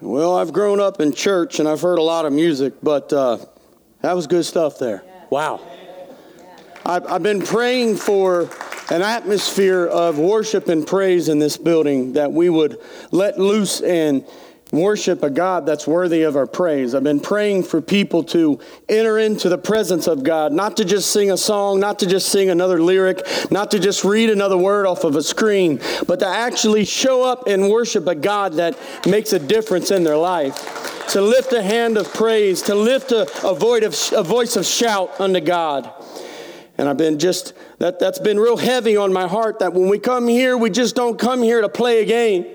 Well, I've grown up in church and I've heard a lot of music, but uh, that was good stuff there. Wow. I've, I've been praying for an atmosphere of worship and praise in this building that we would let loose and worship a God that's worthy of our praise. I've been praying for people to enter into the presence of God, not to just sing a song, not to just sing another lyric, not to just read another word off of a screen, but to actually show up and worship a God that makes a difference in their life. To lift a hand of praise, to lift a, a, of, a voice of shout unto God. And I've been just, that, that's been real heavy on my heart that when we come here, we just don't come here to play a game.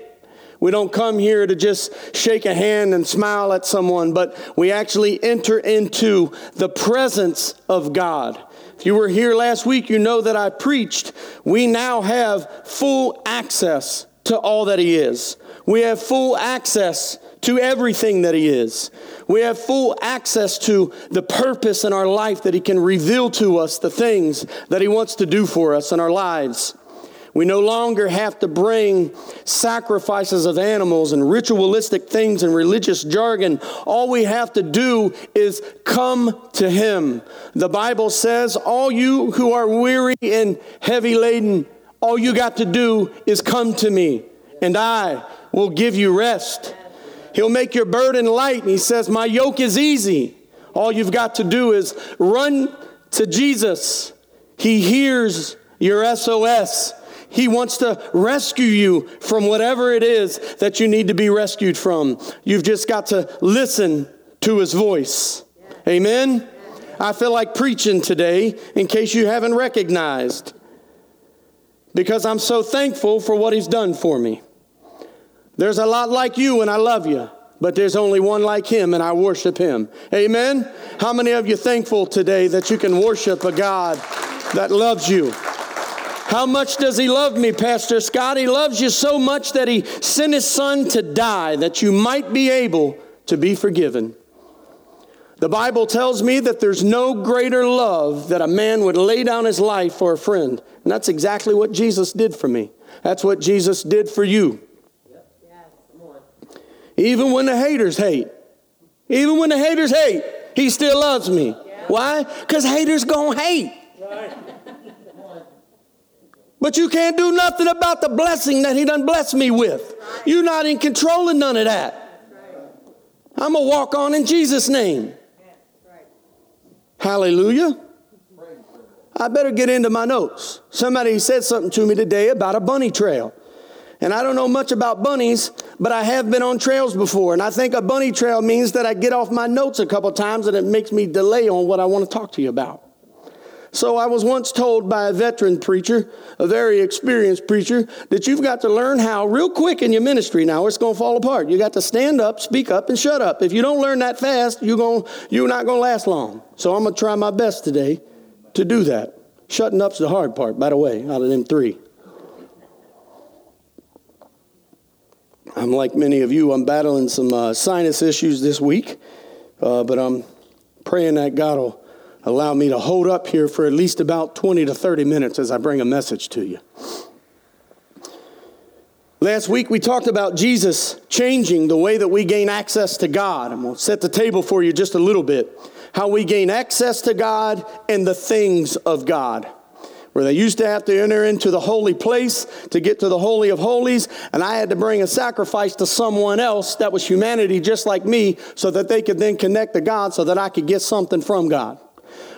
We don't come here to just shake a hand and smile at someone, but we actually enter into the presence of God. If you were here last week, you know that I preached. We now have full access to all that He is. We have full access to everything that He is. We have full access to the purpose in our life that He can reveal to us, the things that He wants to do for us in our lives. We no longer have to bring sacrifices of animals and ritualistic things and religious jargon. All we have to do is come to Him. The Bible says, All you who are weary and heavy laden, all you got to do is come to me, and I will give you rest. He'll make your burden light. And He says, My yoke is easy. All you've got to do is run to Jesus. He hears your SOS. He wants to rescue you from whatever it is that you need to be rescued from. You've just got to listen to his voice. Amen? I feel like preaching today in case you haven't recognized because I'm so thankful for what he's done for me. There's a lot like you, and I love you, but there's only one like him, and I worship him. Amen? How many of you thankful today that you can worship a God that loves you? How much does he love me, Pastor Scott? He loves you so much that he sent his son to die that you might be able to be forgiven. The Bible tells me that there's no greater love that a man would lay down his life for a friend. And that's exactly what Jesus did for me. That's what Jesus did for you. Even when the haters hate, even when the haters hate, he still loves me. Why? Because haters gonna hate. But you can't do nothing about the blessing that He done blessed me with. You're not in control of none of that. I'm going to walk on in Jesus' name. Hallelujah. I better get into my notes. Somebody said something to me today about a bunny trail. And I don't know much about bunnies, but I have been on trails before. And I think a bunny trail means that I get off my notes a couple times and it makes me delay on what I want to talk to you about. So I was once told by a veteran preacher, a very experienced preacher, that you've got to learn how real quick in your ministry now it's going to fall apart. You got to stand up, speak up, and shut up. If you don't learn that fast, you're, going, you're not going to last long. So I'm going to try my best today to do that. Shutting up's the hard part, by the way, out of them three. I'm like many of you, I'm battling some uh, sinus issues this week, uh, but I'm praying that God will allow me to hold up here for at least about 20 to 30 minutes as I bring a message to you. Last week we talked about Jesus changing the way that we gain access to God. I'm going to set the table for you just a little bit. How we gain access to God and the things of God. Where they used to have to enter into the holy place to get to the Holy of Holies, and I had to bring a sacrifice to someone else that was humanity just like me so that they could then connect to God so that I could get something from God.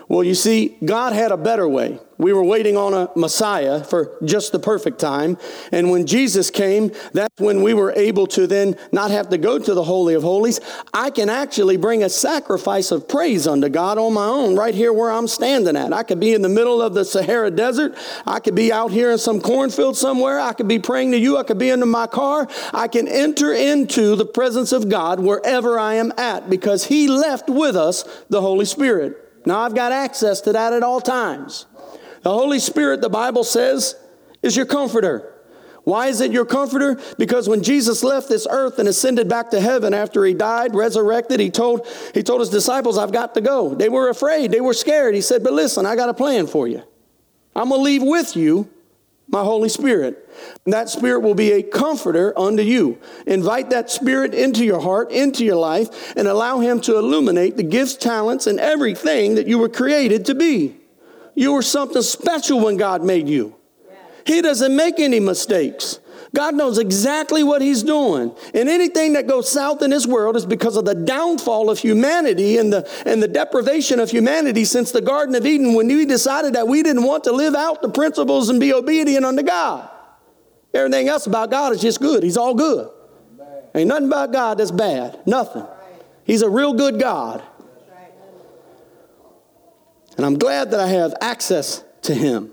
Well, you see, God had a better way. We were waiting on a Messiah for just the perfect time. And when Jesus came, that's when we were able to then not have to go to the Holy of Holies. I can actually bring a sacrifice of praise unto God on my own right here where I'm standing at. I could be in the middle of the Sahara Desert. I could be out here in some cornfield somewhere. I could be praying to you. I could be in my car. I can enter into the presence of God wherever I am at because He left with us the Holy Spirit. Now I've got access to that at all times. The Holy Spirit, the Bible says, is your comforter. Why is it your comforter? Because when Jesus left this earth and ascended back to heaven after he died, resurrected, he told, he told his disciples, I've got to go. They were afraid, they were scared. He said, But listen, I got a plan for you. I'm going to leave with you my Holy Spirit. That Spirit will be a comforter unto you. Invite that Spirit into your heart, into your life, and allow Him to illuminate the gifts, talents, and everything that you were created to be. You were something special when God made you. He doesn't make any mistakes. God knows exactly what He's doing. And anything that goes south in this world is because of the downfall of humanity and the, and the deprivation of humanity since the Garden of Eden when we decided that we didn't want to live out the principles and be obedient unto God. Everything else about God is just good. He's all good. Ain't nothing about God that's bad. Nothing. He's a real good God. And I'm glad that I have access to Him.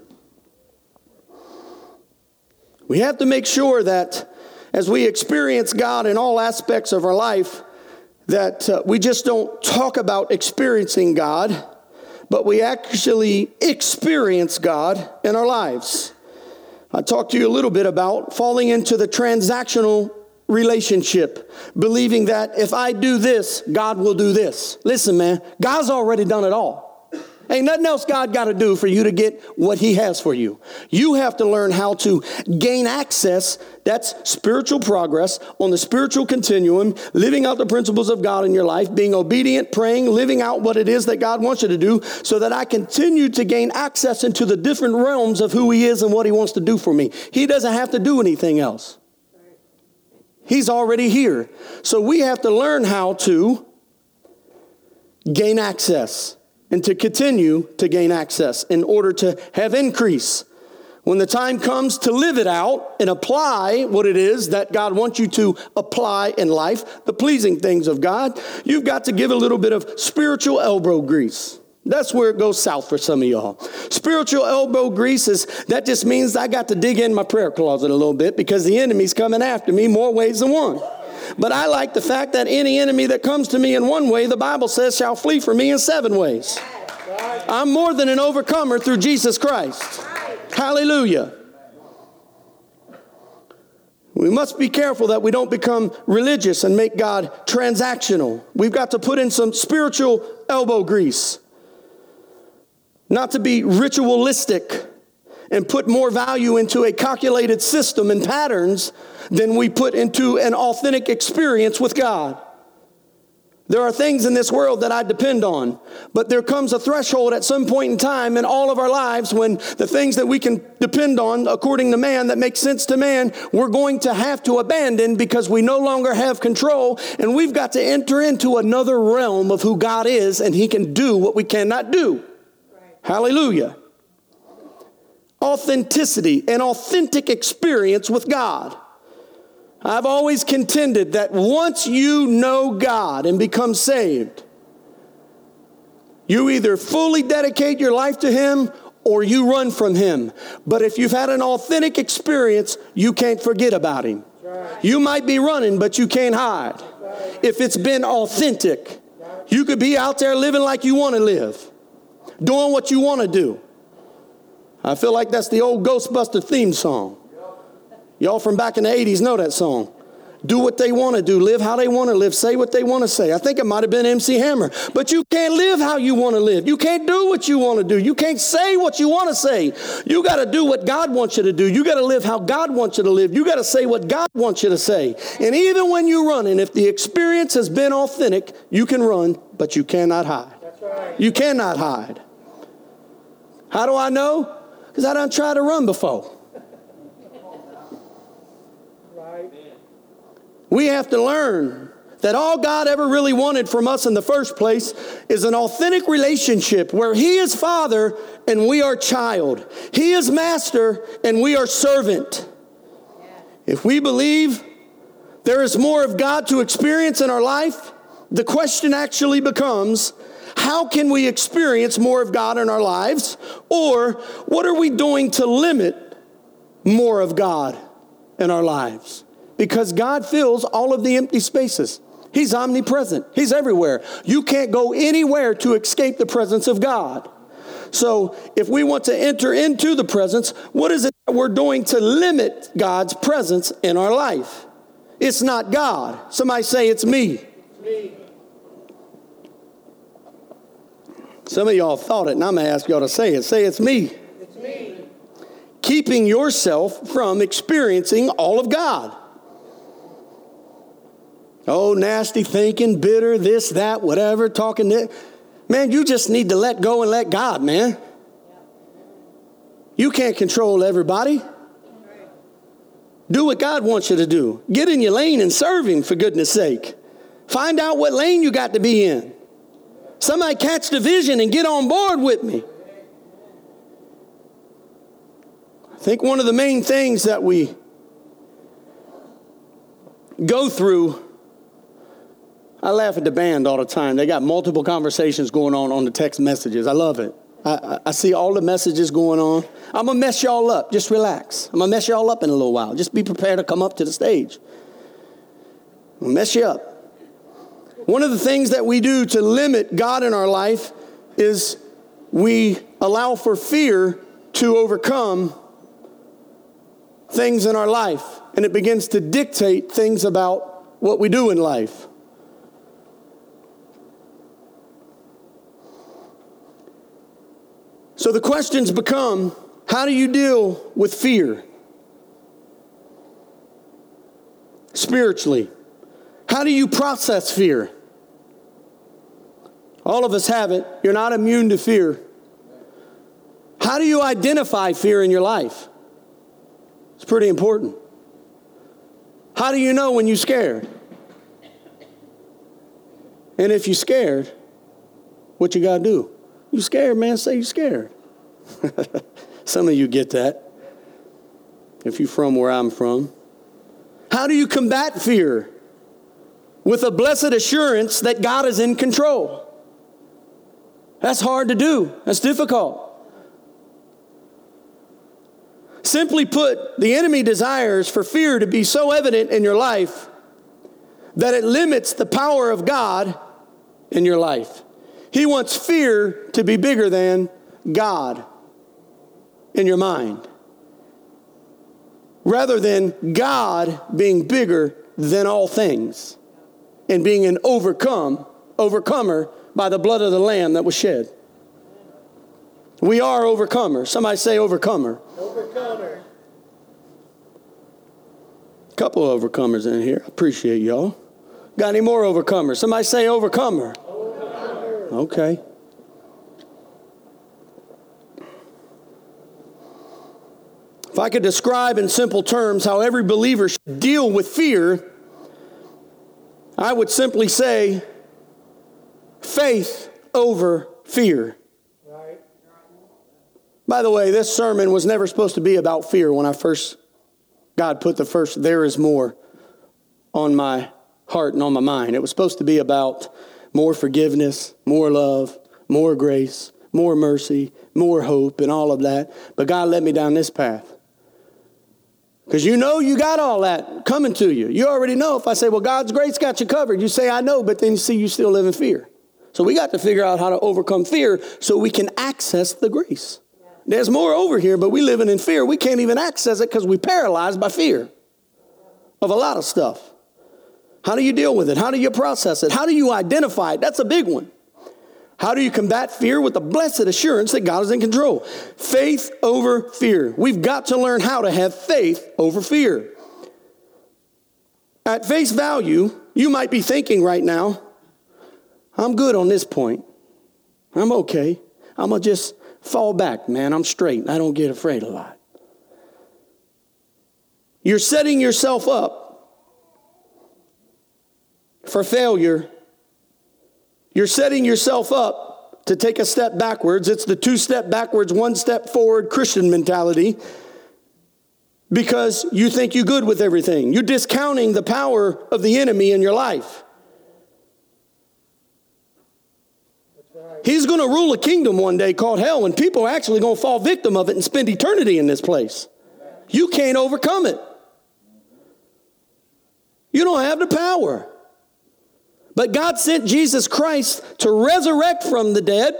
We have to make sure that as we experience God in all aspects of our life, that uh, we just don't talk about experiencing God, but we actually experience God in our lives. I talked to you a little bit about falling into the transactional relationship, believing that if I do this, God will do this. Listen, man, God's already done it all. Ain't nothing else God got to do for you to get what He has for you. You have to learn how to gain access. That's spiritual progress on the spiritual continuum, living out the principles of God in your life, being obedient, praying, living out what it is that God wants you to do, so that I continue to gain access into the different realms of who He is and what He wants to do for me. He doesn't have to do anything else, He's already here. So we have to learn how to gain access and to continue to gain access in order to have increase. When the time comes to live it out and apply what it is that God wants you to apply in life, the pleasing things of God, you've got to give a little bit of spiritual elbow grease. That's where it goes south for some of y'all. Spiritual elbow grease is that just means I got to dig in my prayer closet a little bit because the enemy's coming after me more ways than one. But I like the fact that any enemy that comes to me in one way, the Bible says, shall flee from me in seven ways. I'm more than an overcomer through Jesus Christ. Hallelujah. We must be careful that we don't become religious and make God transactional. We've got to put in some spiritual elbow grease, not to be ritualistic and put more value into a calculated system and patterns than we put into an authentic experience with God. There are things in this world that I depend on, but there comes a threshold at some point in time in all of our lives when the things that we can depend on, according to man, that makes sense to man, we're going to have to abandon because we no longer have control, and we've got to enter into another realm of who God is, and He can do what we cannot do. Right. Hallelujah. Authenticity, an authentic experience with God. I've always contended that once you know God and become saved, you either fully dedicate your life to Him or you run from Him. But if you've had an authentic experience, you can't forget about Him. You might be running, but you can't hide. If it's been authentic, you could be out there living like you want to live, doing what you want to do. I feel like that's the old Ghostbuster theme song. Y'all from back in the 80s know that song. Do what they want to do, live how they want to live, say what they want to say. I think it might have been MC Hammer. But you can't live how you want to live. You can't do what you want to do. You can't say what you want to say. You got to do what God wants you to do. You got to live how God wants you to live. You got to say what God wants you to say. And even when you're running, if the experience has been authentic, you can run, but you cannot hide. Right. You cannot hide. How do I know? Because I done tried to run before. We have to learn that all God ever really wanted from us in the first place is an authentic relationship where He is Father and we are child. He is Master and we are servant. If we believe there is more of God to experience in our life, the question actually becomes how can we experience more of God in our lives? Or what are we doing to limit more of God in our lives? because God fills all of the empty spaces. He's omnipresent, He's everywhere. You can't go anywhere to escape the presence of God. So, if we want to enter into the presence, what is it that we're doing to limit God's presence in our life? It's not God. Somebody say, It's me. me. Some of y'all thought it, and I'm going to ask y'all to say it. Say, It's me. It's me. keeping yourself from experiencing all of God. Oh, nasty thinking, bitter, this, that, whatever, talking. Man, you just need to let go and let God, man. You can't control everybody. Do what God wants you to do. Get in your lane and serve Him, for goodness sake. Find out what lane you got to be in. Somebody catch the vision and get on board with me. I think one of the main things that we go through, I laugh at the band all the time. They got multiple conversations going on on the text messages. I love it. I, I, see all the messages going on. I'm gonna mess y'all up. Just relax. I'm gonna mess y'all up in a little while. Just be prepared to come up to the stage. I'm gonna mess you up. One of the things that we do to limit God in our life is we allow for fear to overcome things in our life, and it begins to dictate things about what we do in life. So the questions become how do you deal with fear? Spiritually, how do you process fear? All of us have it. You're not immune to fear. How do you identify fear in your life? It's pretty important. How do you know when you're scared? And if you're scared, what you got to do? You scared, man? Say you scared. Some of you get that. If you're from where I'm from. How do you combat fear? With a blessed assurance that God is in control. That's hard to do, that's difficult. Simply put, the enemy desires for fear to be so evident in your life that it limits the power of God in your life. He wants fear to be bigger than God in your mind, rather than God being bigger than all things and being an overcome overcomer by the blood of the lamb that was shed. We are overcomers. Somebody say overcomer. Overcomer. A couple of overcomers in here. Appreciate y'all. Got any more overcomers? Somebody say overcomer. Overcomer. Okay. If I could describe in simple terms how every believer should deal with fear, I would simply say faith over fear. By the way, this sermon was never supposed to be about fear when I first, God put the first, there is more on my heart and on my mind. It was supposed to be about more forgiveness, more love, more grace, more mercy, more hope, and all of that. But God led me down this path. Because you know you got all that coming to you. You already know. If I say, well, God's grace got you covered, you say, I know, but then you see you still live in fear. So we got to figure out how to overcome fear so we can access the grace. There's more over here, but we living in fear. We can't even access it because we're paralyzed by fear of a lot of stuff. How do you deal with it? How do you process it? How do you identify it? That's a big one. How do you combat fear? With the blessed assurance that God is in control. Faith over fear. We've got to learn how to have faith over fear. At face value, you might be thinking right now, I'm good on this point. I'm okay. I'm going to just fall back, man. I'm straight. I don't get afraid a lot. You're setting yourself up for failure you're setting yourself up to take a step backwards. It's the two step backwards, one step forward Christian mentality because you think you're good with everything. You're discounting the power of the enemy in your life. He's going to rule a kingdom one day called hell, and people are actually going to fall victim of it and spend eternity in this place. You can't overcome it. You don't have the power. But God sent Jesus Christ to resurrect from the dead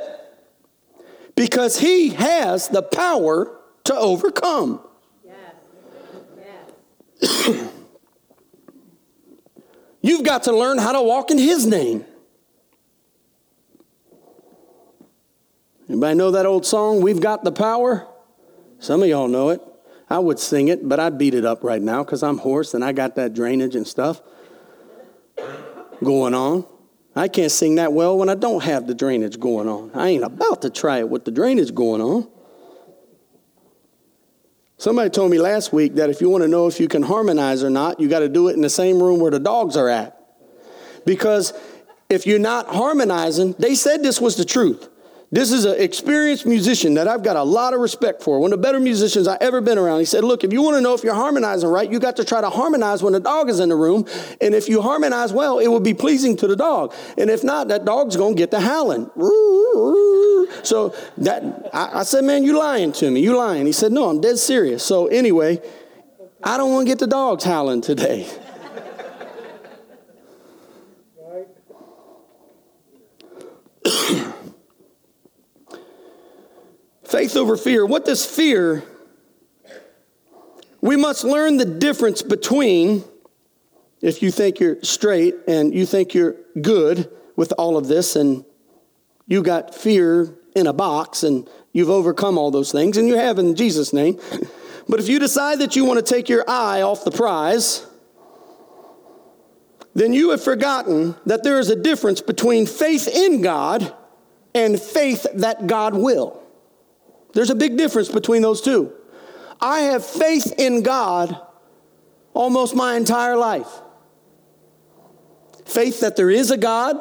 because he has the power to overcome. Yes. Yes. You've got to learn how to walk in his name. Anybody know that old song, We've Got the Power? Some of y'all know it. I would sing it, but I'd beat it up right now because I'm hoarse and I got that drainage and stuff going on. I can't sing that well when I don't have the drainage going on. I ain't about to try it with the drainage going on. Somebody told me last week that if you want to know if you can harmonize or not, you got to do it in the same room where the dogs are at. Because if you're not harmonizing, they said this was the truth. This is an experienced musician that I've got a lot of respect for. One of the better musicians I've ever been around. He said, "Look, if you want to know if you're harmonizing right, you got to try to harmonize when the dog is in the room. And if you harmonize well, it will be pleasing to the dog. And if not, that dog's gonna get the howling." So that I, I said, "Man, you lying to me? You lying?" He said, "No, I'm dead serious." So anyway, I don't want to get the dogs howling today. Faith over fear. What does fear? We must learn the difference between if you think you're straight and you think you're good with all of this and you got fear in a box and you've overcome all those things and you have in Jesus' name. But if you decide that you want to take your eye off the prize, then you have forgotten that there is a difference between faith in God and faith that God will. There's a big difference between those two. I have faith in God almost my entire life. Faith that there is a God,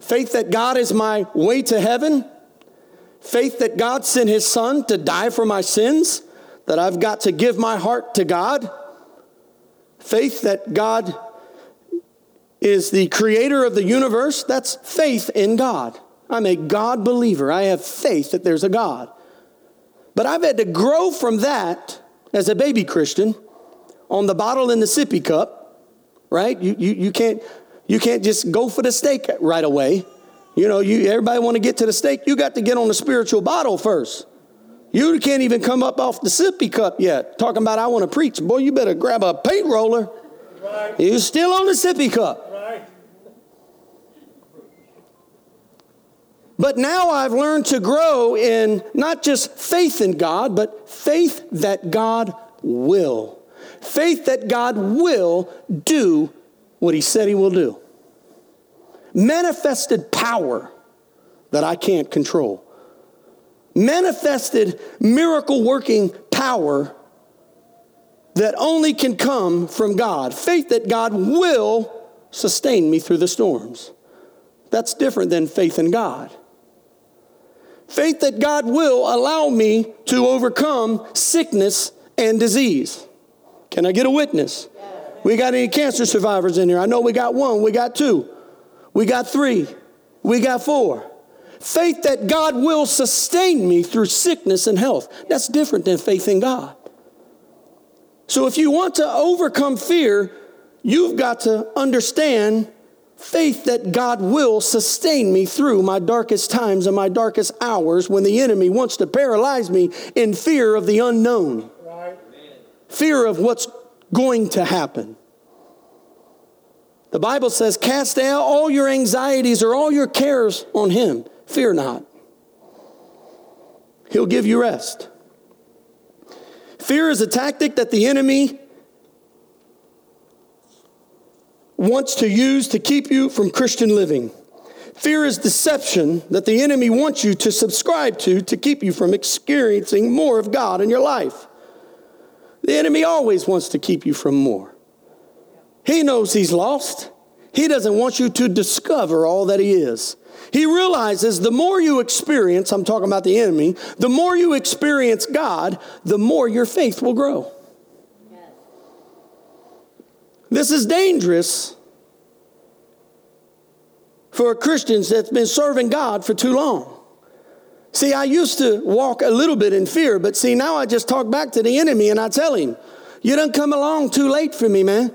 faith that God is my way to heaven, faith that God sent his son to die for my sins, that I've got to give my heart to God, faith that God is the creator of the universe. That's faith in God. I'm a God believer. I have faith that there's a God. But I've had to grow from that as a baby Christian on the bottle and the sippy cup, right? You, you, you, can't, you can't just go for the steak right away. You know, you, everybody want to get to the steak. You got to get on the spiritual bottle first. You can't even come up off the sippy cup yet. Talking about I want to preach. Boy, you better grab a paint roller. Right. You're still on the sippy cup. But now I've learned to grow in not just faith in God, but faith that God will. Faith that God will do what He said He will do. Manifested power that I can't control. Manifested miracle working power that only can come from God. Faith that God will sustain me through the storms. That's different than faith in God. Faith that God will allow me to overcome sickness and disease. Can I get a witness? We got any cancer survivors in here? I know we got one, we got two, we got three, we got four. Faith that God will sustain me through sickness and health. That's different than faith in God. So if you want to overcome fear, you've got to understand faith that God will sustain me through my darkest times and my darkest hours when the enemy wants to paralyze me in fear of the unknown, fear of what's going to happen. The Bible says, Cast out all your anxieties or all your cares on Him. Fear not. He'll give you rest. Fear is a tactic that the enemy wants to use to keep you from Christian living. Fear is deception that the enemy wants you to subscribe to to keep you from experiencing more of God in your life. The enemy always wants to keep you from more. He knows he's lost. He doesn't want you to discover all that he is. He realizes the more you experience, I'm talking about the enemy, the more you experience God, the more your faith will grow. This is dangerous for Christians that's been serving God for too long. See, I used to walk a little bit in fear, but see, now I just talk back to the enemy and I tell him, You done come along too late for me, man.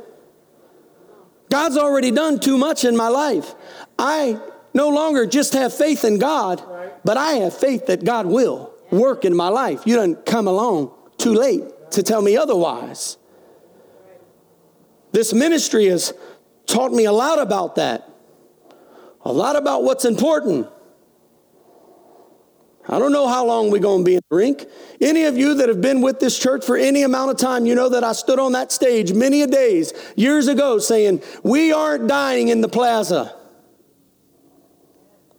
God's already done too much in my life. I no longer just have faith in God, but I have faith that God will work in my life. You done come along too late to tell me otherwise. This ministry has taught me a lot about that, a lot about what's important. I don't know how long we're going to be in the rink. Any of you that have been with this church for any amount of time, you know that I stood on that stage many a days years ago saying, We aren't dying in the plaza.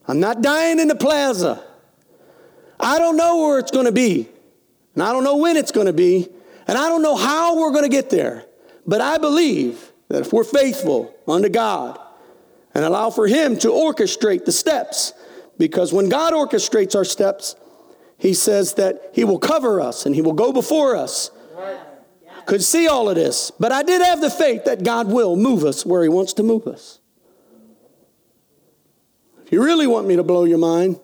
I'm not dying in the plaza. I don't know where it's going to be, and I don't know when it's going to be, and I don't know how we're going to get there. But I believe that if we're faithful unto God and allow for Him to orchestrate the steps, because when God orchestrates our steps, He says that He will cover us and He will go before us. Could see all of this, but I did have the faith that God will move us where He wants to move us. If you really want me to blow your mind,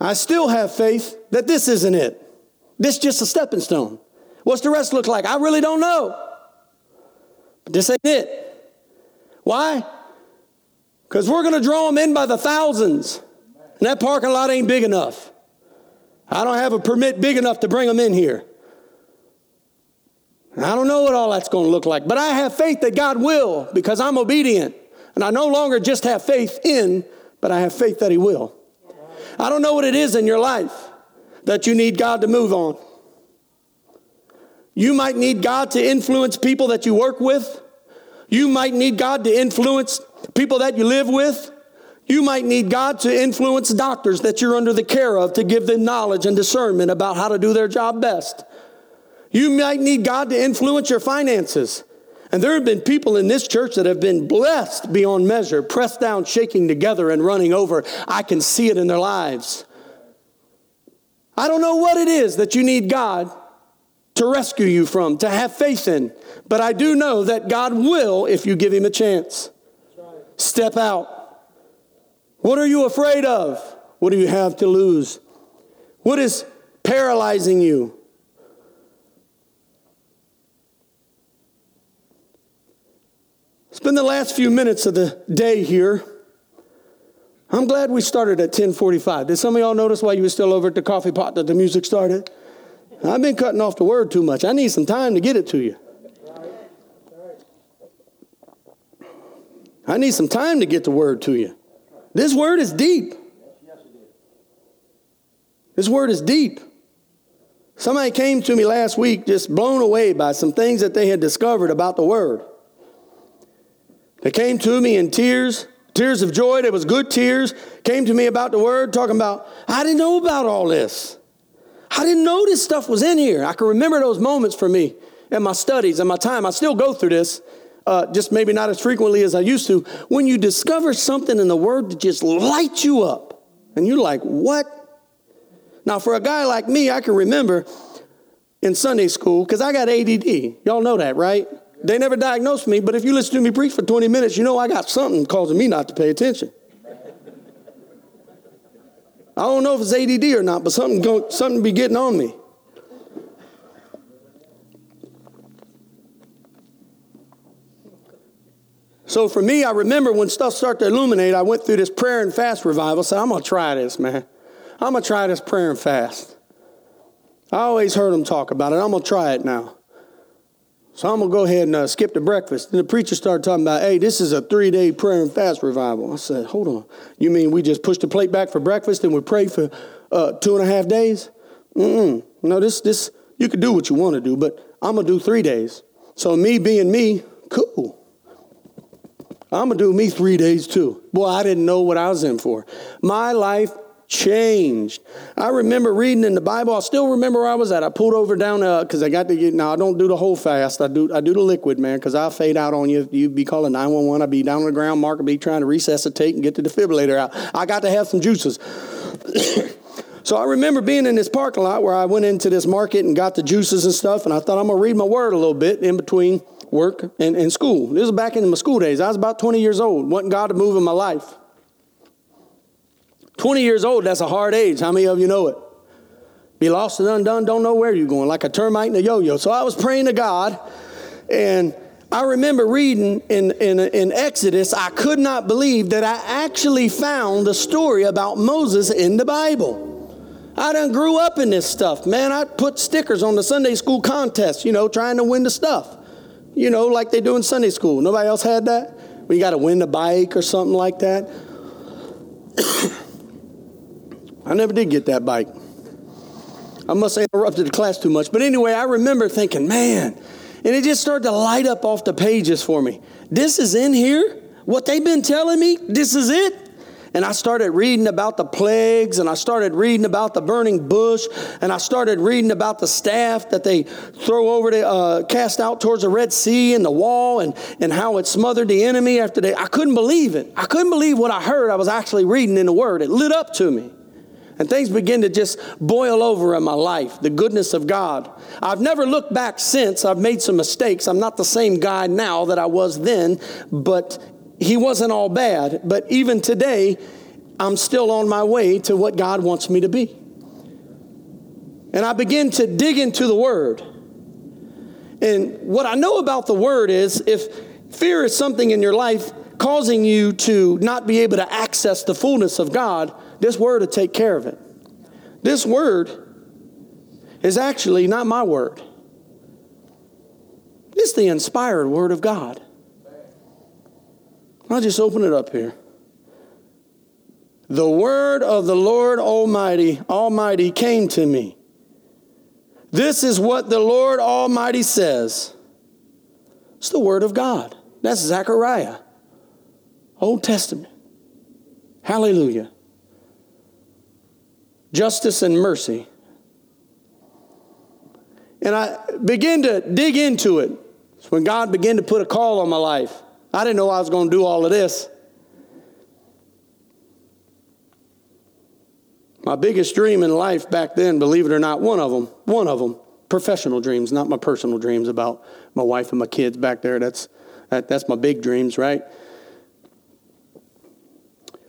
I still have faith that this isn't it. This is just a stepping stone. What's the rest look like? I really don't know. This ain't it. Why? Because we're going to draw them in by the thousands. And that parking lot ain't big enough. I don't have a permit big enough to bring them in here. I don't know what all that's going to look like, but I have faith that God will because I'm obedient. And I no longer just have faith in, but I have faith that He will. I don't know what it is in your life that you need God to move on. You might need God to influence people that you work with. You might need God to influence people that you live with. You might need God to influence doctors that you're under the care of to give them knowledge and discernment about how to do their job best. You might need God to influence your finances. And there have been people in this church that have been blessed beyond measure, pressed down, shaking together, and running over. I can see it in their lives. I don't know what it is that you need God to rescue you from, to have faith in, but I do know that God will if you give Him a chance. Step out. What are you afraid of? What do you have to lose? What is paralyzing you? Spend the last few minutes of the day here. I'm glad we started at 1045. Did some of y'all notice while you were still over at the coffee pot that the music started? I've been cutting off the word too much. I need some time to get it to you. I need some time to get the word to you. This word is deep. This word is deep. Somebody came to me last week just blown away by some things that they had discovered about the word. They came to me in tears, tears of joy. There was good tears. Came to me about the word, talking about, I didn't know about all this. I didn't know this stuff was in here. I can remember those moments for me in my studies and my time. I still go through this uh, just maybe not as frequently as I used to, when you discover something in the Word that just lights you up, and you're like, what? Now, for a guy like me, I can remember in Sunday school, because I got ADD. Y'all know that, right? They never diagnosed me, but if you listen to me preach for 20 minutes, you know I got something causing me not to pay attention. I don't know if it's ADD or not, but something, go, something be getting on me. So for me, I remember when stuff started to illuminate, I went through this prayer and fast revival. Said, I'm to try this, man. I'm to try this prayer and fast. I always heard them talk about it. I'm to try it now. So I'm going to go ahead and uh, skip the breakfast. And the preacher started talking about, hey, this is a three day prayer and fast revival. I said, hold on. You mean we just push the plate back for breakfast and we pray for uh, two and a half days? Mm-mm. No, this, this, you can do what you want to do, but I'm going to do three days. So me being me, cool. I'm going to do me three days too. Boy, I didn't know what I was in for. My life changed. I remember reading in the Bible. I still remember where I was at. I pulled over down because uh, I got to get. Now I don't do the whole fast. I do I do the liquid, man, because I'll fade out on you. You'd be calling 911. I'd be down on the ground. Mark would be trying to resuscitate and get the defibrillator out. I got to have some juices. so I remember being in this parking lot where I went into this market and got the juices and stuff, and I thought I'm gonna read my word a little bit in between work, and, and school. This was back in my school days. I was about 20 years old, wanting God to move in my life. 20 years old, that's a hard age. How many of you know it? Be lost and undone, don't know where you're going, like a termite in a yo yo. So I was praying to God, and I remember reading in, in, in Exodus, I could not believe that I actually found the story about Moses in the Bible. I done grew up in this stuff, man. I put stickers on the Sunday school contest, you know, trying to win the stuff you know, like they do in Sunday school. Nobody else had that? We got to win the bike or something like that. I never did get that bike. I must have interrupted the class too much. But anyway, I remember thinking, man, and it just started to light up off the pages for me. This is in here? What they've been telling me? This is it? and I started reading about the plagues, and I started reading about the burning bush, and I started reading about the staff that they throw over to uh, cast out towards the Red Sea and the wall, and, and how it smothered the enemy after they. I couldn't believe it. I couldn't believe what I heard. I was actually reading in the Word. It lit up to me. And things begin to just boil over in my life, the goodness of God. I've never looked back since. I've made some mistakes. I'm not the same guy now that I was then, but he wasn't all bad, but even today, I'm still on my way to what God wants me to be. And I begin to dig into the Word. And what I know about the Word is if fear is something in your life causing you to not be able to access the fullness of God, this Word will take care of it. This Word is actually not my Word, it's the inspired Word of God. I'll just open it up here. The word of the Lord Almighty, Almighty came to me. This is what the Lord Almighty says. It's the word of God. That's Zechariah, Old Testament. Hallelujah. Justice and mercy. And I began to dig into it. It's when God began to put a call on my life. I didn't know I was going to do all of this. My biggest dream in life back then, believe it or not, one of them, one of them, professional dreams, not my personal dreams about my wife and my kids back there. That's, that, that's my big dreams, right?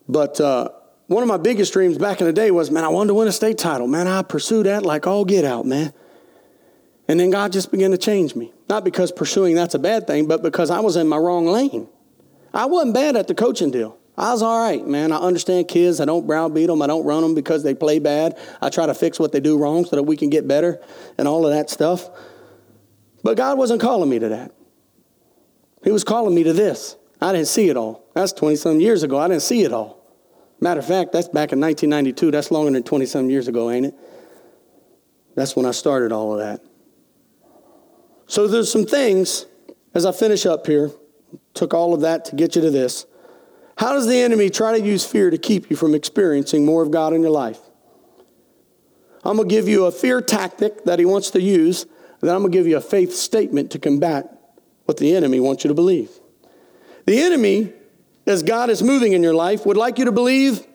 But uh, one of my biggest dreams back in the day was, man, I wanted to win a state title. Man, I pursued that like all get out, man. And then God just began to change me. Not because pursuing that's a bad thing, but because I was in my wrong lane. I wasn't bad at the coaching deal. I was all right, man. I understand kids. I don't browbeat them. I don't run them because they play bad. I try to fix what they do wrong so that we can get better and all of that stuff. But God wasn't calling me to that. He was calling me to this. I didn't see it all. That's 20 some years ago. I didn't see it all. Matter of fact, that's back in 1992. That's longer than 20 some years ago, ain't it? That's when I started all of that. So there's some things, as I finish up here, took all of that to get you to this. How does the enemy try to use fear to keep you from experiencing more of God in your life? I'm going to give you a fear tactic that he wants to use, and then I'm going to give you a faith statement to combat what the enemy wants you to believe. The enemy, as God is moving in your life, would like you to believe,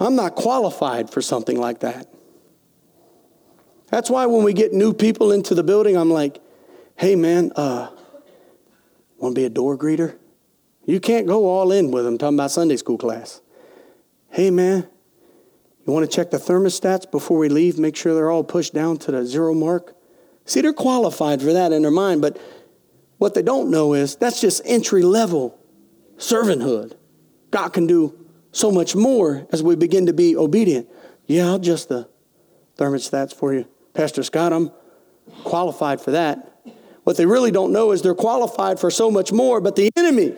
I'm not qualified for something like that. That's why when we get new people into the building, I'm like, hey man, uh, want to be a door greeter? You can't go all in with them talking about Sunday school class. Hey man, you want to check the thermostats before we leave, make sure they're all pushed down to the zero mark? See, they're qualified for that in their mind, but what they don't know is that's just entry level servanthood. God can do so much more as we begin to be obedient. Yeah, I'll adjust the thermostats for you. Pastor Scott, I'm qualified for that. What they really don't know is they're qualified for so much more, but the enemy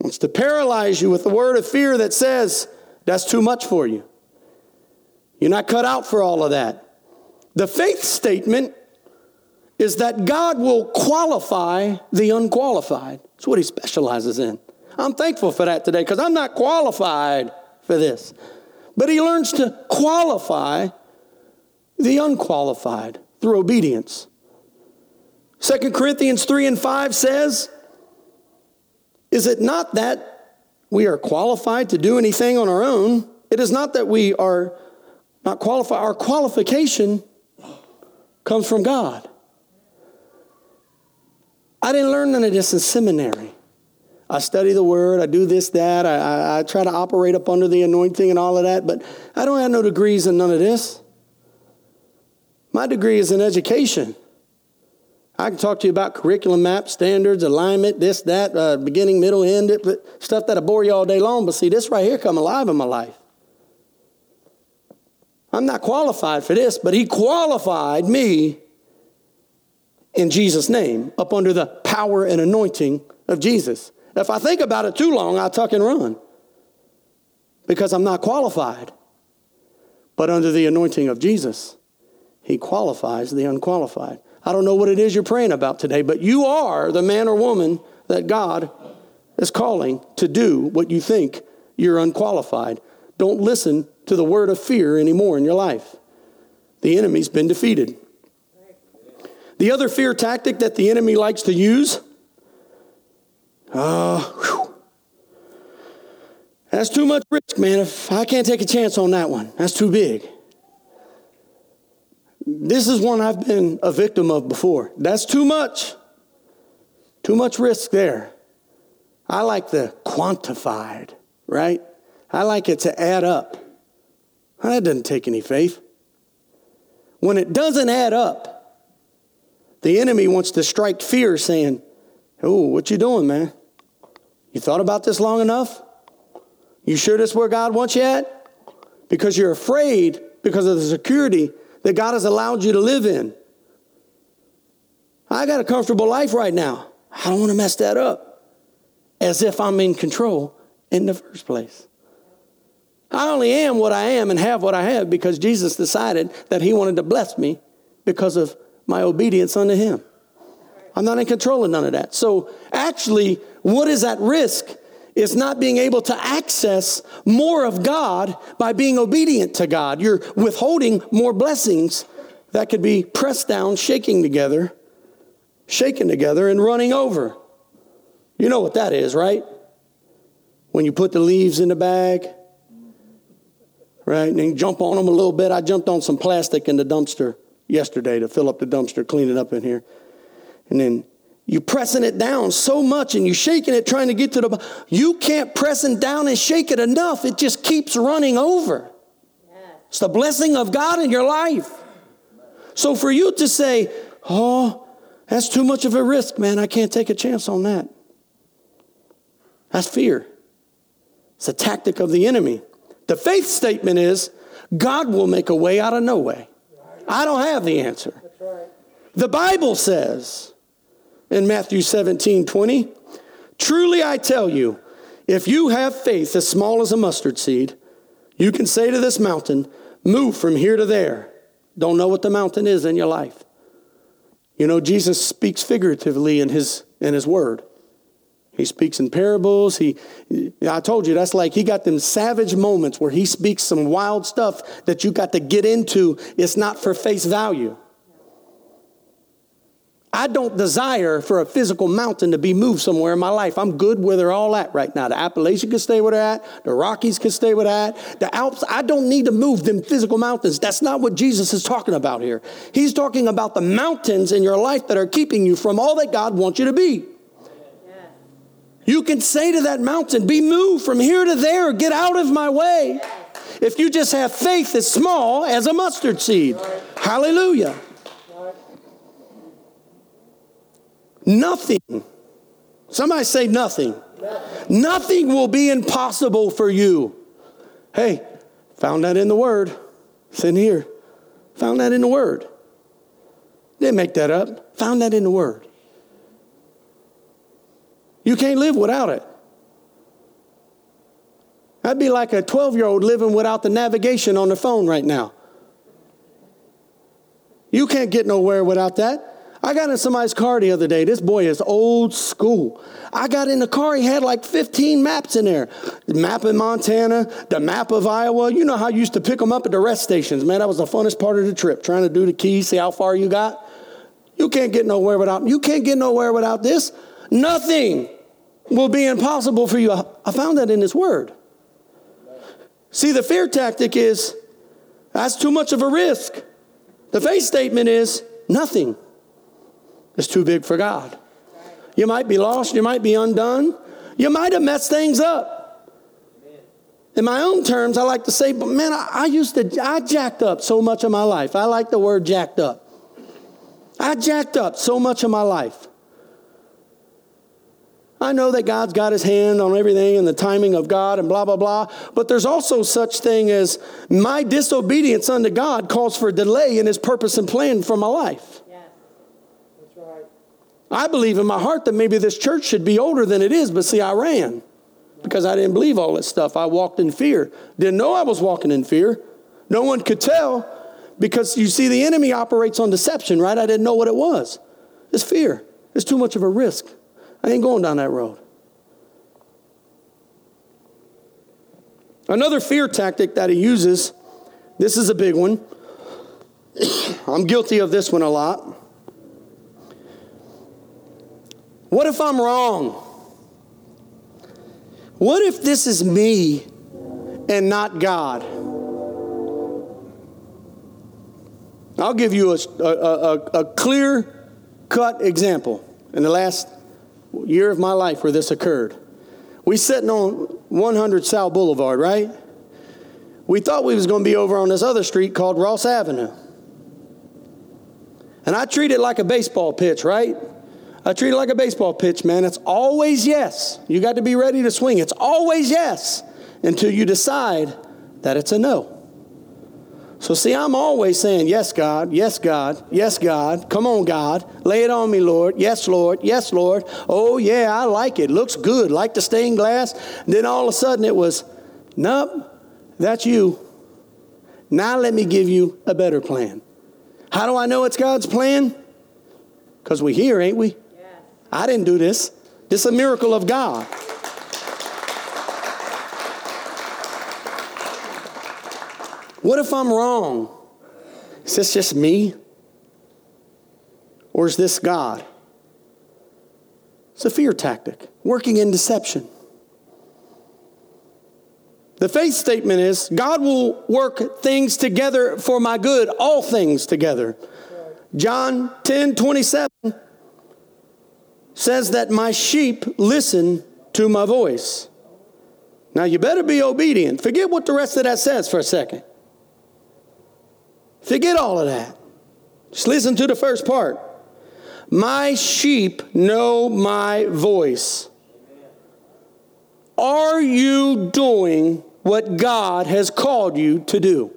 wants to paralyze you with the word of fear that says, that's too much for you. You're not cut out for all of that. The faith statement is that God will qualify the unqualified. That's what he specializes in. I'm thankful for that today because I'm not qualified for this. But he learns to qualify the unqualified through obedience. 2 Corinthians 3 and 5 says, Is it not that we are qualified to do anything on our own? It is not that we are not qualified. Our qualification comes from God. I didn't learn none of this in seminary. I study the word, I do this, that, I, I, I, try to operate up under the anointing and all of that, but I don't have no degrees in none of this. My degree is in education. I can talk to you about curriculum map, standards, alignment, this, that, uh, beginning, middle, end, stuff that'll bore you all day long. But see, this right here come alive in my life. I'm not qualified for this, but He qualified me in Jesus' name, up under the power and anointing of Jesus. If I think about it too long, I tuck and run because I'm not qualified. But under the anointing of Jesus, he qualifies the unqualified. I don't know what it is you're praying about today, but you are the man or woman that God is calling to do what you think you're unqualified. Don't listen to the word of fear anymore in your life. The enemy's been defeated. The other fear tactic that the enemy likes to use, uh, that's too much risk, man. If I can't take a chance on that one, that's too big. This is one I've been a victim of before. That's too much. Too much risk there. I like the quantified, right? I like it to add up. That doesn't take any faith. When it doesn't add up, the enemy wants to strike fear saying, Oh, what you doing, man? You thought about this long enough? You sure that's where God wants you at? Because you're afraid because of the security that God has allowed you to live in. I got a comfortable life right now. I don't want to mess that up as if I'm in control in the first place. I only am what I am and have what I have because Jesus decided that He wanted to bless me because of my obedience unto Him. I'm not in control of none of that. So, actually, what is at risk is not being able to access more of God by being obedient to God. You're withholding more blessings that could be pressed down, shaking together, shaken together, and running over. You know what that is, right? When you put the leaves in the bag, right, and you jump on them a little bit. I jumped on some plastic in the dumpster yesterday to fill up the dumpster, clean it up in here. And then you're pressing it down so much and you're shaking it trying to get to the you can't press it down and shake it enough. It just keeps running over. It's the blessing of god in your life. So for you to say oh that's too much of a risk man. I can't take a chance on that. That's fear. It's a tactic of the enemy. The faith statement is god will make a way out of no way i don't have the answer the bible says in Matthew 17 20. Truly I tell you, if you have faith as small as a mustard seed, you can say to this mountain, Move from here to there. Don't know what the mountain is in your life. You know, Jesus speaks figuratively in his, in his word. He speaks in parables. He, I told you, that's like he got them savage moments where he speaks some wild stuff that you got to get into. It's not for face value. I don't desire for a physical mountain to be moved somewhere in my life. I'm good where they're all at right now. The Appalachian can stay where they're at. The Rockies can stay where they're at. The Alps, I don't need to move them physical mountains. That's not what Jesus is talking about here. He's talking about the mountains in your life that are keeping you from all that God wants you to be. You can say to that mountain, be moved from here to there, get out of my way. If you just have faith as small as a mustard seed. Hallelujah. Nothing. Somebody say nothing. nothing. Nothing will be impossible for you. Hey, found that in the Word. It's in here. Found that in the Word. Didn't make that up. Found that in the Word. You can't live without it. That'd be like a 12 year old living without the navigation on the phone right now. You can't get nowhere without that. I got in somebody's car the other day. This boy is old school. I got in the car, he had like 15 maps in there. The map of Montana, the map of Iowa. You know how you used to pick them up at the rest stations. Man, that was the funnest part of the trip, trying to do the keys, see how far you got. You can't get nowhere without, you can't get nowhere without this. Nothing will be impossible for you. I found that in his word. See, the fear tactic is that's too much of a risk. The faith statement is nothing is too big for God. You might be lost, you might be undone, you might have messed things up. In my own terms, I like to say, but man, I, I used to, I jacked up so much of my life. I like the word jacked up. I jacked up so much of my life. I know that God's got his hand on everything and the timing of God and blah, blah, blah. But there's also such thing as my disobedience unto God calls for delay in his purpose and plan for my life. Yeah. That's right. I believe in my heart that maybe this church should be older than it is, but see, I ran because I didn't believe all this stuff. I walked in fear. Didn't know I was walking in fear. No one could tell because you see, the enemy operates on deception, right? I didn't know what it was. It's fear. It's too much of a risk. I ain't going down that road. Another fear tactic that he uses, this is a big one. I'm guilty of this one a lot. What if I'm wrong? What if this is me and not God? I'll give you a, a, a, a clear cut example in the last year of my life where this occurred. We sitting on 100 South Boulevard, right? We thought we was going to be over on this other street called Ross Avenue. And I treat it like a baseball pitch, right? I treat it like a baseball pitch, man. It's always yes. You got to be ready to swing. It's always yes until you decide that it's a no. So, see, I'm always saying, Yes, God, yes, God, yes, God. Come on, God. Lay it on me, Lord. Yes, Lord, yes, Lord. Oh, yeah, I like it. Looks good. Like the stained glass. And then all of a sudden it was, Nope, that's you. Now let me give you a better plan. How do I know it's God's plan? Because we're here, ain't we? I didn't do this. This is a miracle of God. What if I'm wrong? Is this just me? Or is this God? It's a fear tactic, working in deception. The faith statement is God will work things together for my good, all things together. John 10 27 says that my sheep listen to my voice. Now you better be obedient. Forget what the rest of that says for a second. Forget all of that. Just listen to the first part. My sheep know my voice. Are you doing what God has called you to do?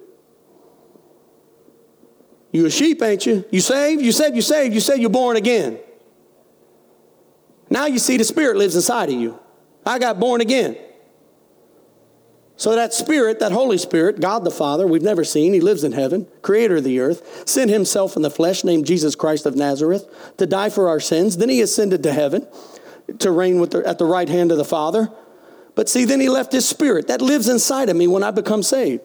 You a sheep, ain't you? You saved? You said you saved. You said you're born again. Now you see the Spirit lives inside of you. I got born again. So that Spirit, that Holy Spirit, God the Father, we've never seen, He lives in heaven, creator of the earth, sent Himself in the flesh, named Jesus Christ of Nazareth, to die for our sins. Then He ascended to heaven to reign the, at the right hand of the Father. But see, then He left His Spirit that lives inside of me when I become saved.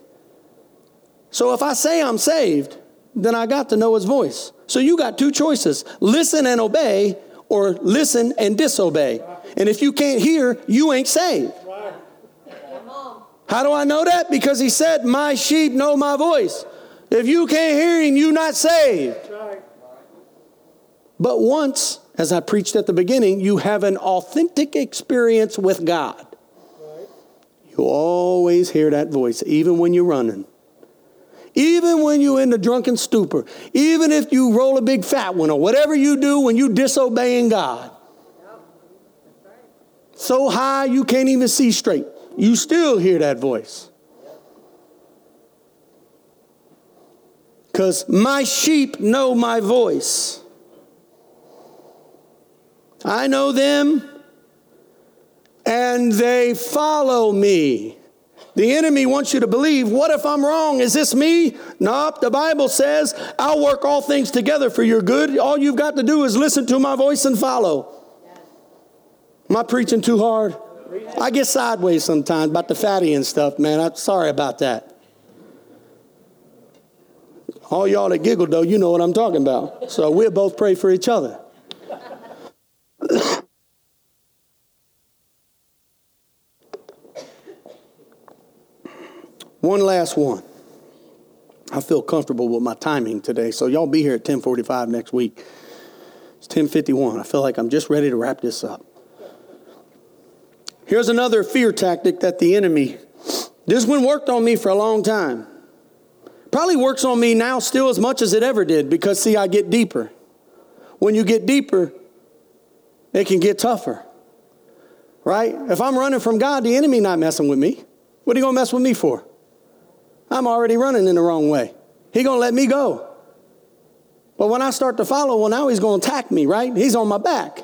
So if I say I'm saved, then I got to know His voice. So you got two choices listen and obey, or listen and disobey. And if you can't hear, you ain't saved. How do I know that? Because he said, My sheep know my voice. If you can't hear him, you're not saved. But once, as I preached at the beginning, you have an authentic experience with God. You always hear that voice, even when you're running. Even when you're in the drunken stupor, even if you roll a big fat one or whatever you do when you disobeying God. So high you can't even see straight you still hear that voice. Because my sheep know my voice. I know them and they follow me. The enemy wants you to believe, what if I'm wrong? Is this me? Nope. The Bible says, I'll work all things together for your good. All you've got to do is listen to my voice and follow. Am I preaching too hard? I get sideways sometimes about the fatty and stuff, man. I'm sorry about that. All y'all that giggled, though, you know what I'm talking about. So we'll both pray for each other. one last one. I feel comfortable with my timing today, so y'all be here at 10:45 next week. It's 10:51. I feel like I'm just ready to wrap this up. Here's another fear tactic that the enemy, this one worked on me for a long time. Probably works on me now still as much as it ever did because, see, I get deeper. When you get deeper, it can get tougher. Right? If I'm running from God, the enemy not messing with me. What are you going to mess with me for? I'm already running in the wrong way. He going to let me go. But when I start to follow, well, now he's going to attack me, right? He's on my back.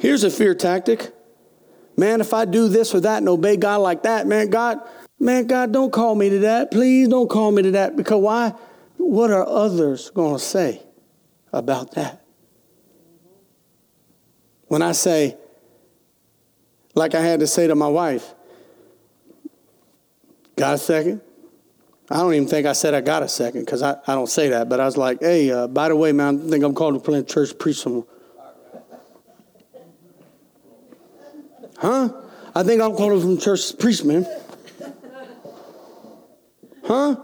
Here's a fear tactic. Man, if I do this or that and obey God like that, man, God, Man, God, don't call me to that. Please don't call me to that. Because why? What are others going to say about that? When I say, like I had to say to my wife, got a second? I don't even think I said I got a second because I, I don't say that, but I was like, hey, uh, by the way, man, I think I'm called to plant church, preach some. Huh? I think I'm called from church preach, man. Huh?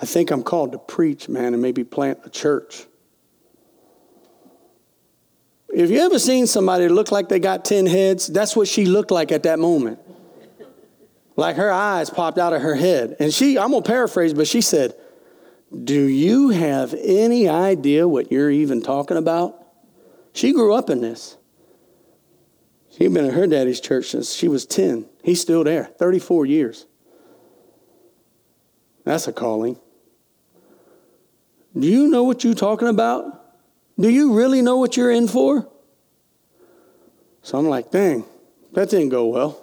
I think I'm called to preach, man, and maybe plant a church. If you ever seen somebody look like they got 10 heads, that's what she looked like at that moment. Like her eyes popped out of her head. And she, I'm going to paraphrase, but she said, Do you have any idea what you're even talking about? She grew up in this. She'd been at her daddy's church since she was 10. He's still there, 34 years. That's a calling. Do you know what you're talking about? Do you really know what you're in for? So I'm like, dang, that didn't go well.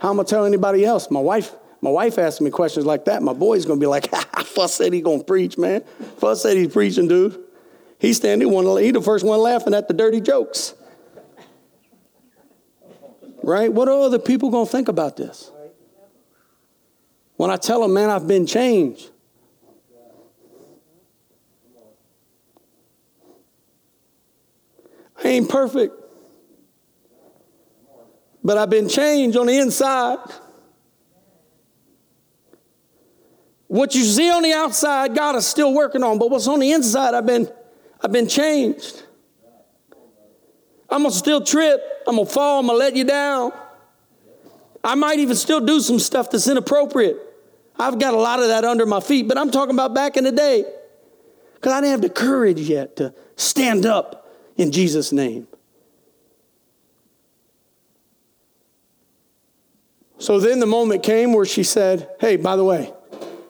How am I tell anybody else? My wife, my wife asked me questions like that. My boy's gonna be like, Fuss said he gonna preach, man. Fuss said he's preaching, dude. He's standing one, he the first one laughing at the dirty jokes. Right? What are other people gonna think about this? When I tell them, man, I've been changed. I ain't perfect but I've been changed on the inside. What you see on the outside, God is still working on, but what's on the inside, I've been, I've been changed. I'm gonna still trip, I'm gonna fall, I'm gonna let you down. I might even still do some stuff that's inappropriate. I've got a lot of that under my feet, but I'm talking about back in the day. Because I didn't have the courage yet to stand up in Jesus' name. So then the moment came where she said, Hey, by the way,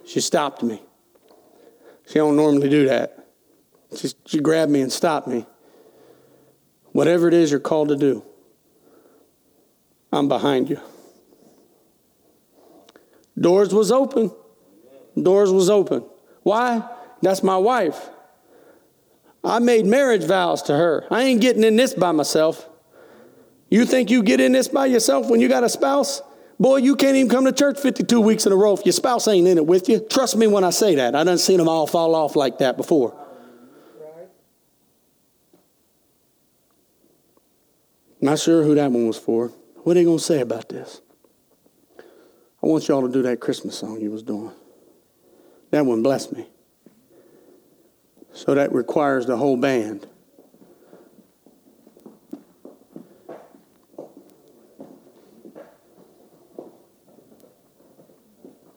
she stopped me. She don't normally do that. She, she grabbed me and stopped me. Whatever it is you're called to do, I'm behind you. Doors was open. Doors was open. Why? That's my wife. I made marriage vows to her. I ain't getting in this by myself. You think you get in this by yourself when you got a spouse? Boy, you can't even come to church 52 weeks in a row if your spouse ain't in it with you. Trust me when I say that. I done seen them all fall off like that before. Not sure who that one was for. What are they going to say about this? I want y'all to do that Christmas song you was doing. That one blessed me. So that requires the whole band.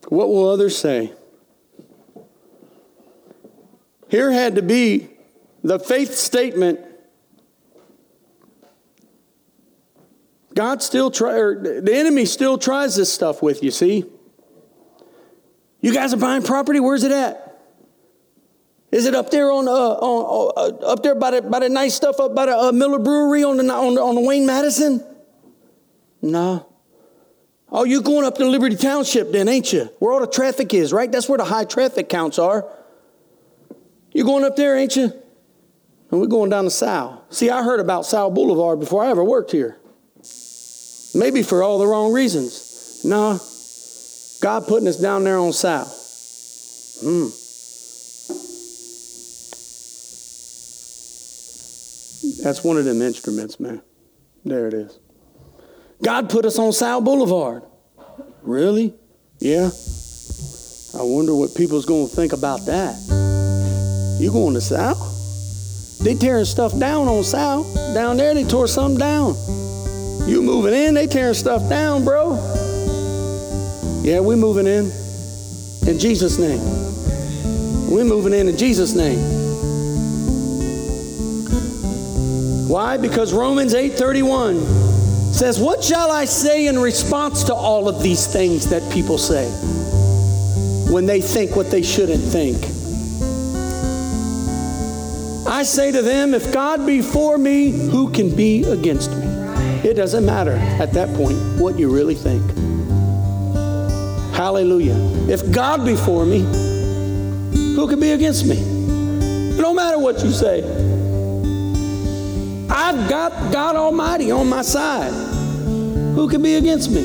What will others say? Here had to be the faith statement. God still try, or the enemy still tries this stuff with you, see? You guys are buying property, where's it at? Is it up there on, uh, on uh, up there by the, by the nice stuff up by the uh, Miller Brewery on the, on the, on the Wayne Madison? No. Oh, you're going up to Liberty Township then, ain't you? Where all the traffic is, right? That's where the high traffic counts are. You're going up there, ain't you? And we're going down to Sal. See, I heard about Sal Boulevard before I ever worked here. Maybe for all the wrong reasons. No, God putting us down there on Sal. Hmm. That's one of them instruments, man. There it is. God put us on Sal Boulevard. Really? Yeah. I wonder what people's going to think about that. You going to Sal? They tearing stuff down on Sal. Down there, they tore something down. You moving in, they tearing stuff down, bro. Yeah, we moving in. In Jesus' name. we moving in in Jesus' name. Why? Because Romans 8:31 says, What shall I say in response to all of these things that people say when they think what they shouldn't think? I say to them, If God be for me, who can be against me? It doesn't matter at that point what you really think. Hallelujah. If God be for me, who can be against me? Don't matter what you say. I've got God Almighty on my side. Who can be against me?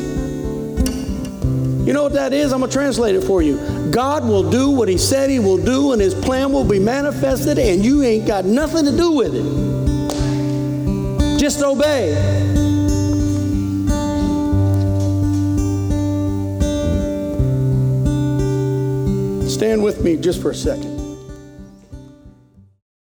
You know what that is? I'm going to translate it for you. God will do what He said He will do, and His plan will be manifested, and you ain't got nothing to do with it. Just obey. Stand with me just for a second.